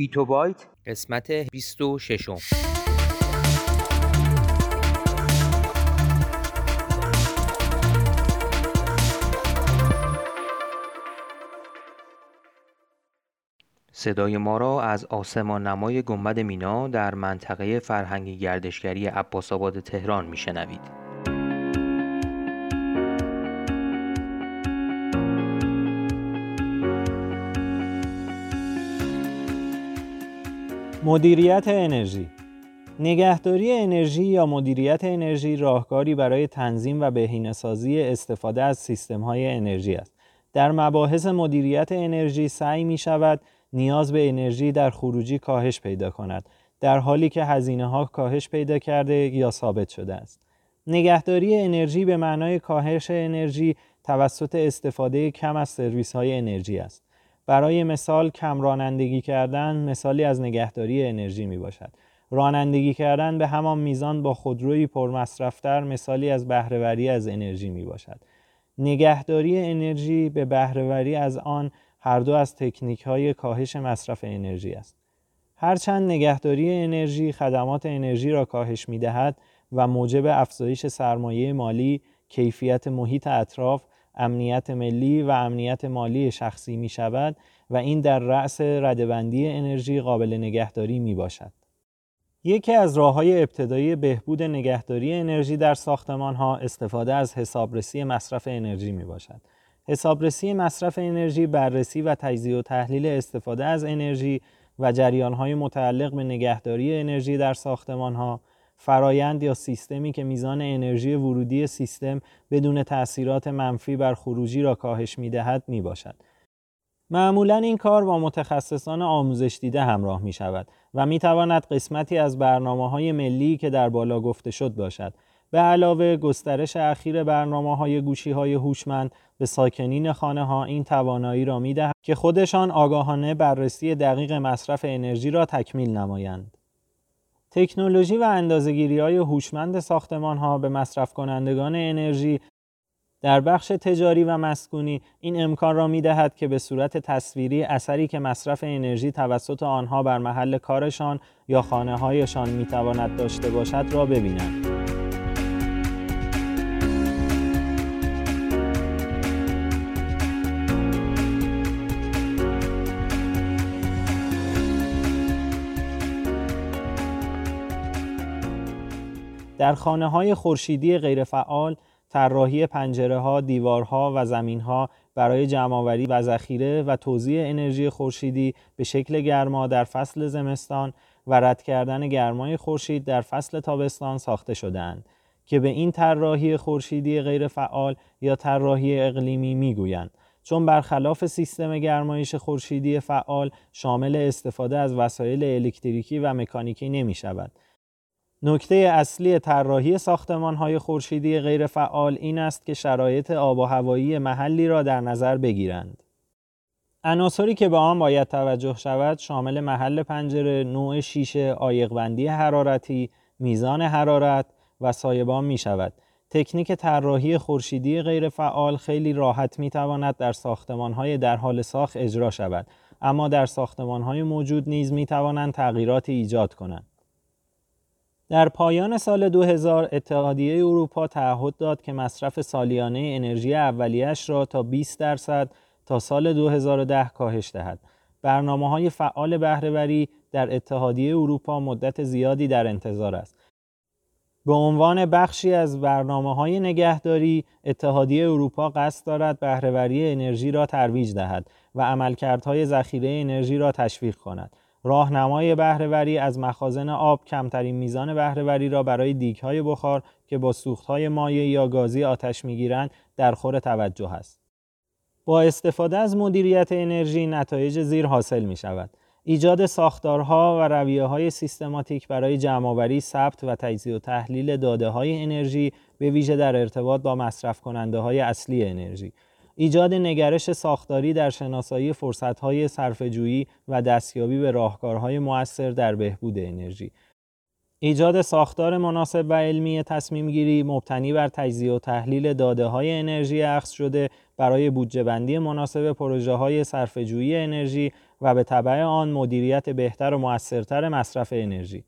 بیتو بایت قسمت 26 صدای ما را از آسمان نمای گنبد مینا در منطقه فرهنگی گردشگری عباس آباد تهران میشنوید. مدیریت انرژی نگهداری انرژی یا مدیریت انرژی راهکاری برای تنظیم و بهینه‌سازی استفاده از سیستم‌های انرژی است. در مباحث مدیریت انرژی سعی می شود نیاز به انرژی در خروجی کاهش پیدا کند در حالی که هزینه ها کاهش پیدا کرده یا ثابت شده است. نگهداری انرژی به معنای کاهش انرژی توسط استفاده کم از سرویس های انرژی است. برای مثال کم رانندگی کردن مثالی از نگهداری انرژی می باشد. رانندگی کردن به همان میزان با خودروی پرمصرفتر مثالی از بهرهوری از انرژی می باشد. نگهداری انرژی به بهرهوری از آن هر دو از تکنیک های کاهش مصرف انرژی است. هرچند نگهداری انرژی خدمات انرژی را کاهش می دهد و موجب افزایش سرمایه مالی، کیفیت محیط اطراف امنیت ملی و امنیت مالی شخصی می شود و این در رأس ردبندی انرژی قابل نگهداری می باشد. یکی از راه های ابتدایی بهبود نگهداری انرژی در ساختمان ها استفاده از حسابرسی مصرف انرژی می باشد. حسابرسی مصرف انرژی بررسی و تجزیه و تحلیل استفاده از انرژی و جریان های متعلق به نگهداری انرژی در ساختمان ها فرایند یا سیستمی که میزان انرژی ورودی سیستم بدون تأثیرات منفی بر خروجی را کاهش می دهد می باشد. معمولا این کار با متخصصان آموزش دیده همراه می شود و می تواند قسمتی از برنامه های ملی که در بالا گفته شد باشد. به علاوه گسترش اخیر برنامه های گوشی های هوشمند به ساکنین خانه ها این توانایی را می دهد که خودشان آگاهانه بررسی دقیق مصرف انرژی را تکمیل نمایند. تکنولوژی و اندازهگیری های هوشمند ساختمان ها به مصرف کنندگان انرژی در بخش تجاری و مسکونی این امکان را می دهد که به صورت تصویری اثری که مصرف انرژی توسط آنها بر محل کارشان یا خانه هایشان می تواند داشته باشد را ببینند. در خانه های خورشیدی غیرفعال طراحی پنجره ها، دیوارها و زمین ها برای جمعآوری و ذخیره و توزیع انرژی خورشیدی به شکل گرما در فصل زمستان و رد کردن گرمای خورشید در فصل تابستان ساخته شدهاند که به این طراحی خورشیدی غیرفعال یا طراحی اقلیمی می‌گویند. چون برخلاف سیستم گرمایش خورشیدی فعال شامل استفاده از وسایل الکتریکی و مکانیکی نمی شود نکته اصلی طراحی های خورشیدی غیرفعال این است که شرایط آب و هوایی محلی را در نظر بگیرند. عناصری که به آن باید توجه شود شامل محل پنجره، نوع شیشه، آیقبندی حرارتی، میزان حرارت و سایبان می شود. تکنیک طراحی خورشیدی غیرفعال خیلی راحت می تواند در های در حال ساخت اجرا شود، اما در های موجود نیز می توانند تغییراتی ایجاد کنند. در پایان سال 2000 اتحادیه اروپا تعهد داد که مصرف سالیانه انرژی اولیش را تا 20 درصد تا سال 2010 کاهش دهد. برنامه های فعال بهرهوری در اتحادیه اروپا مدت زیادی در انتظار است. به عنوان بخشی از برنامه های نگهداری، اتحادیه اروپا قصد دارد بهرهوری انرژی را ترویج دهد و عملکردهای ذخیره انرژی را تشویق کند. راهنمای بهرهوری از مخازن آب کمترین میزان بهرهوری را برای دیگهای بخار که با سوختهای مایع یا گازی آتش می‌گیرند در خور توجه است. با استفاده از مدیریت انرژی نتایج زیر حاصل می شود. ایجاد ساختارها و رویه های سیستماتیک برای جمعآوری، ثبت و تجزیه و تحلیل داده های انرژی به ویژه در ارتباط با مصرف کننده های اصلی انرژی ایجاد نگرش ساختاری در شناسایی فرصتهای صرفه‌جویی و دستیابی به راهکارهای مؤثر در بهبود انرژی ایجاد ساختار مناسب و علمی تصمیم گیری مبتنی بر تجزیه و تحلیل داده های انرژی اخذ شده برای بودجه بندی مناسب پروژه های صرفه‌جویی انرژی و به طبع آن مدیریت بهتر و موثرتر مصرف انرژی.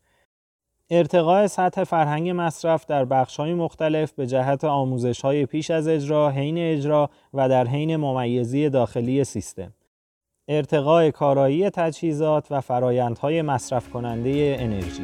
ارتقاء سطح فرهنگ مصرف در بخش‌های مختلف به جهت آموزش‌های پیش از اجرا، حین اجرا و در حین ممیزی داخلی سیستم. ارتقاء کارایی تجهیزات و فرایندهای مصرف کننده انرژی.